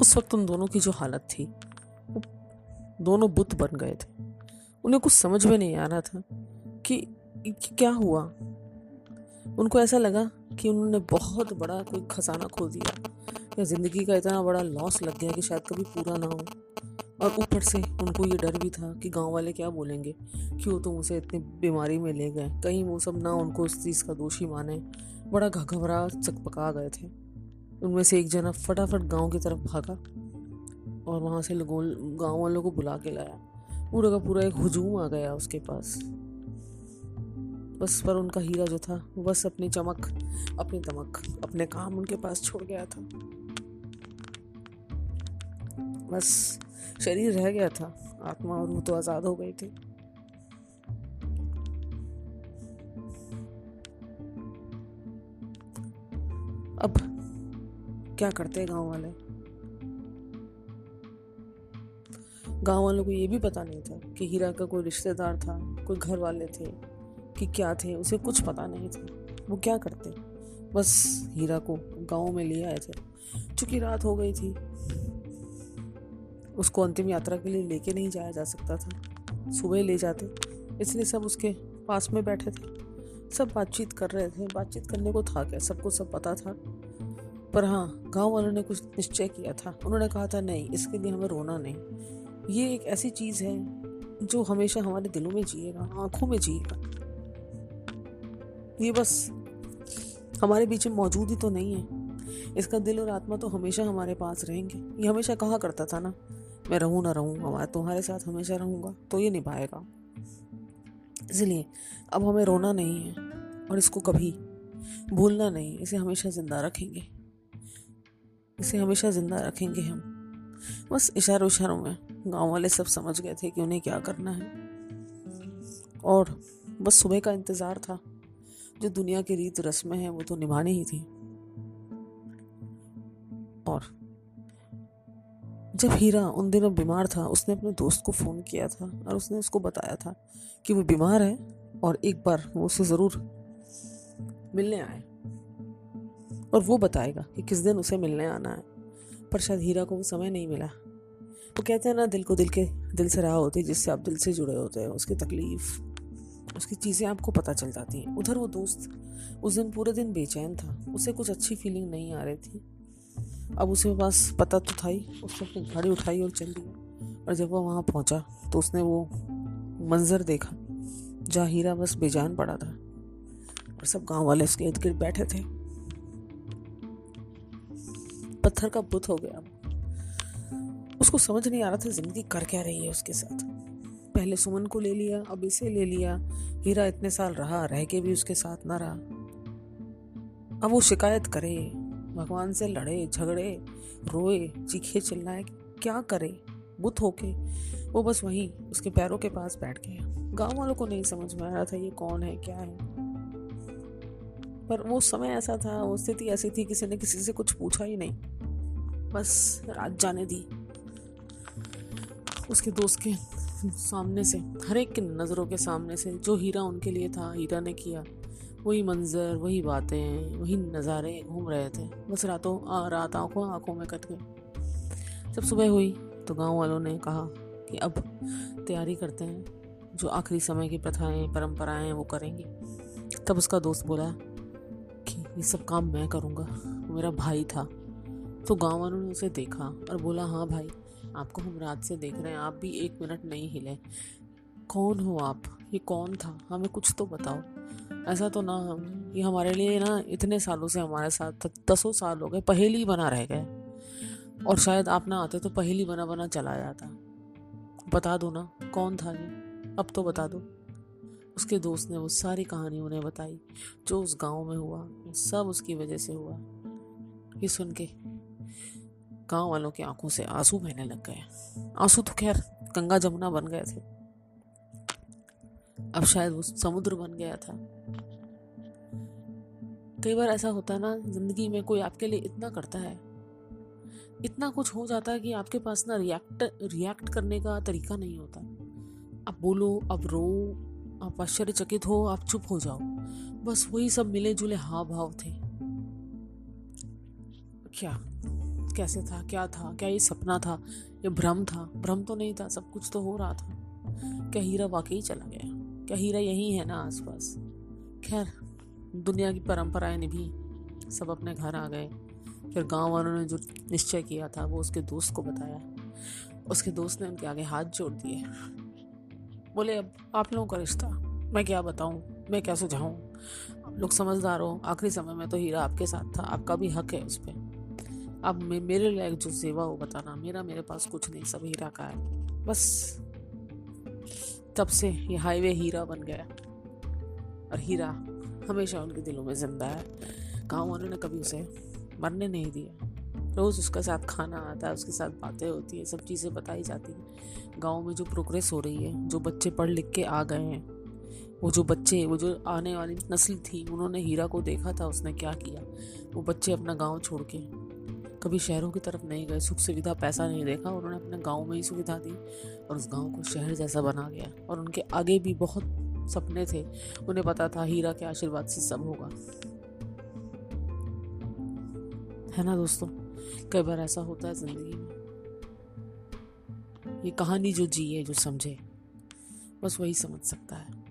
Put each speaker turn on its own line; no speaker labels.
उस वक्त उन दोनों की जो हालत थी वो दोनों बुत बन गए थे। उन्हें कुछ समझ में नहीं आ रहा था कि, कि क्या हुआ। उनको ऐसा लगा कि उन्होंने बहुत बड़ा कोई खजाना खो दिया या ज़िंदगी का इतना बड़ा लॉस लग गया कि शायद कभी पूरा ना हो। और ऊपर से उनको ये डर भी था कि गाँव वाले क्या बोलेंगे कि वो तो मुझे इतनी बीमारी में ले गए। कहीं वो सब ना उनको उस चीज़ का दोषी माने। बड़ा घबरा चकपका गए थे। उनमें से एक जना फटाफट गाँव की तरफ़ भागा और वहाँ से लोगों गाँव वालों को बुला के लाया। पूरा का पूरा एक हजूम आ गया उसके पास। बस पर उनका हीरा जो था वो बस अपनी चमक, अपनी दमक, अपने काम उनके पास छोड़ गया था। बस शरीर रह गया था, आत्मा और रूह तो आज़ाद हो गई थी। अब क्या करते हैं गाँव वाले? गाँव वालों को ये भी पता नहीं था कि हीरा का कोई रिश्तेदार था, कोई घर वाले थे, कि क्या थे, उसे कुछ पता नहीं था। वो क्या करते? बस हीरा को गाँव में ले आए थे। चूँकि रात हो गई थी, उसको अंतिम यात्रा के लिए लेके नहीं जाया जा सकता था। सुबह ले जाते, इसलिए सब उसके पास में बैठे थे। सब बातचीत कर रहे थे। बातचीत करने को था क्या? सबको सब पता था? पर हाँ गाँव वालों ने कुछ निश्चय किया था। उन्होंने कहा था, नहीं, इसके लिए हमें रोना नहीं। ये एक ऐसी चीज़ है जो हमेशा हमारे दिलों में जिएगा, आँखों में जिएगा। ये बस हमारे बीच में मौजूद ही तो नहीं है। इसका दिल और आत्मा तो हमेशा हमारे पास रहेंगे। ये हमेशा कहा करता था ना, मैं रहूँ ना रहूँ, हमारे, तुम्हारे साथ हमेशा रहूँगा तो ये निभाएगा। इसलिए अब हमें रोना नहीं है और इसको कभी भूलना नहीं, इसे हमेशा ज़िंदा रखेंगे। इसे हमेशा ज़िंदा रखेंगे हम। बस इशारों इशारों में गाँव वाले सब समझ गए थे कि उन्हें क्या करना है। और बस सुबह का इंतज़ार था। जो दुनिया की रीत रस्में हैं, वो तो निभानी ही थी। और जब हीरा उन दिनों बीमार था, उसने अपने दोस्त को फ़ोन किया था और उसने उसको बताया था कि वो बीमार है और एक बार वो उसे ज़रूर मिलने आए। और वो बताएगा कि किस दिन उसे मिलने आना है। पर शायद हीरा को वो समय नहीं मिला। वो कहते हैं ना, दिल को दिल के, दिल से रहा होती है जिससे आप दिल से जुड़े होते हैं। उसकी तकलीफ़, उसकी चीज़ें आपको पता चल जाती हैं। उधर वो दोस्त उस दिन पूरे दिन बेचैन था। उसे कुछ अच्छी फीलिंग नहीं आ रही थी। अब उसे पास पता तो था ही। उसने अपनी गाड़ी उठाई और चल। दिया और जब वो वहाँ पहुँचा तो उसने वो मंजर देखा, जहाँ हीरा बस बेजान पड़ा था। और सब गाँव वाले उसके इर्द गिर्द बैठे थे। पत्थर का बुत हो गया। उसको समझ नहीं आ रहा था ज़िंदगी कर क्या रही है उसके साथ। पहले सुमन को ले लिया, अब इसे ले लिया। हीरा इतने साल रहा, रह के भी उसके साथ ना रहा। अब वो शिकायत करे, भगवान से लड़े, झगड़े, रोए, चीखे चिल्लाए, क्या करे? बुत होके, वो बस वहीं उसके पैरों के पास बैठ गया। गाँव वालों को नहीं समझ में आ रहा था ये कौन है, क्या है। पर वो समय ऐसा था, वो स्थिति ऐसी थी, किसी ने किसी से कुछ पूछा ही नहीं। बस रात जाने दी। उसके दोस्त के सामने से हर एक की नज़रों के सामने से जो हीरा उनके लिए था हीरा ने किया। वही मंजर वही बातें वही नज़ारे घूम रहे थे। बस रातों आ, रात आँखों आँखों में कट गए। जब सुबह हुई तो गाँव वालों ने कहा कि अब तैयारी करते हैं। जो आखिरी समय की प्रथाएँ परंपराएँ वो करेंगे। तब उसका दोस्त बोला कि ये सब काम मैं करूँगा। मेरा भाई था। तो गाँव वालों ने उसे देखा और बोला हाँ भाई, आपको हम रात से देख रहे हैं, आप भी एक मिनट नहीं हिले। कौन हो आप? ये कौन था? हमें कुछ तो बताओ। ऐसा तो ना हम ये हमारे लिए ना इतने सालों से हमारे साथ दसों साल हो गए, पहेली बना रह गए। और शायद आप ना आते तो पहेली बना बना चला जाता बता दो ना, कौन था ये? अब तो बता दो। उसके दोस्त ने वो सारी कहानी उन्हें बताई, जो उस गाँव में हुआ, सब उसकी वजह से हुआ। ये सुन के गाँव वालों की आँखों से आँसू बहने लग गए। आँसू तो खैर गंगा जमुना बन गए थे। अब शायद वो समुद्र बन गया था। कई बार ऐसा होता है ना, ज़िंदगी में कोई आपके लिए इतना करता है। इतना कुछ हो जाता है कि आपके पास ना रिएक्ट रिएक्ट करने का तरीका नहीं होता। आप बोलो, अब रो, आप आश्चर्यचकित हो, आप चुप हो जाओ। बस वही सब मिले जुले हाव भाव थे। क्या? कैसे था, क्या था, क्या ये सपना था, ये भ्रम था? भ्रम तो नहीं था, सब कुछ तो हो रहा था। क्या हीरा वाकई चला गया? क्या हीरा यही है ना आसपास? खैर, दुनिया की परंपराएँ निभी, सब अपने घर आ गए। फिर गाँव वालों ने जो निश्चय किया था, वो उसके दोस्त को बताया। उसके दोस्त ने उनके आगे हाथ जोड़ दिए। बोले, अब आप लोगों का रिश्ता, मैं क्या बताऊँ? मैं क्या सुझाऊं लोग समझदार हो, आखिरी समय में तो हीरा आपके साथ था, आपका भी हक है उस पर अब मैं, मेरे लायक जो सेवा हो बताना, मेरा मेरे पास कुछ नहीं, सब हीरा का है। बस, तब से ये हाईवे हीरा बन गया। और हीरा हमेशा उनके दिलों में ज़िंदा है। गाँव वालों ने कभी उसे मरने नहीं दिया। रोज़ उसके साथ खाना आता है, उसके साथ बातें होती है, सब चीज़ें बताई जाती हैं। गाँव में जो प्रोग्रेस हो रही है, जो बच्चे पढ़ लिख के आ गए हैं, वो जो बच्चे, वो जो आने वाली नस्ल थी, उन्होंने हीरा को देखा था, उसने क्या किया? वो बच्चे अपना गाँव छोड़ के कभी शहरों की तरफ़ नहीं गए सुख सुविधा पैसा नहीं देखा, उन्होंने अपने गाँव में ही सुविधा दी और उस गाँव को शहर जैसा बना गया और उनके आगे भी बहुत सपने थे, उन्हें पता था हीरा के आशीर्वाद से सब होगा। है ना दोस्तों? कई बार ऐसा होता है ज़िंदगी में। ये कहानी जो जिए, जो समझे, बस वही समझ सकता है।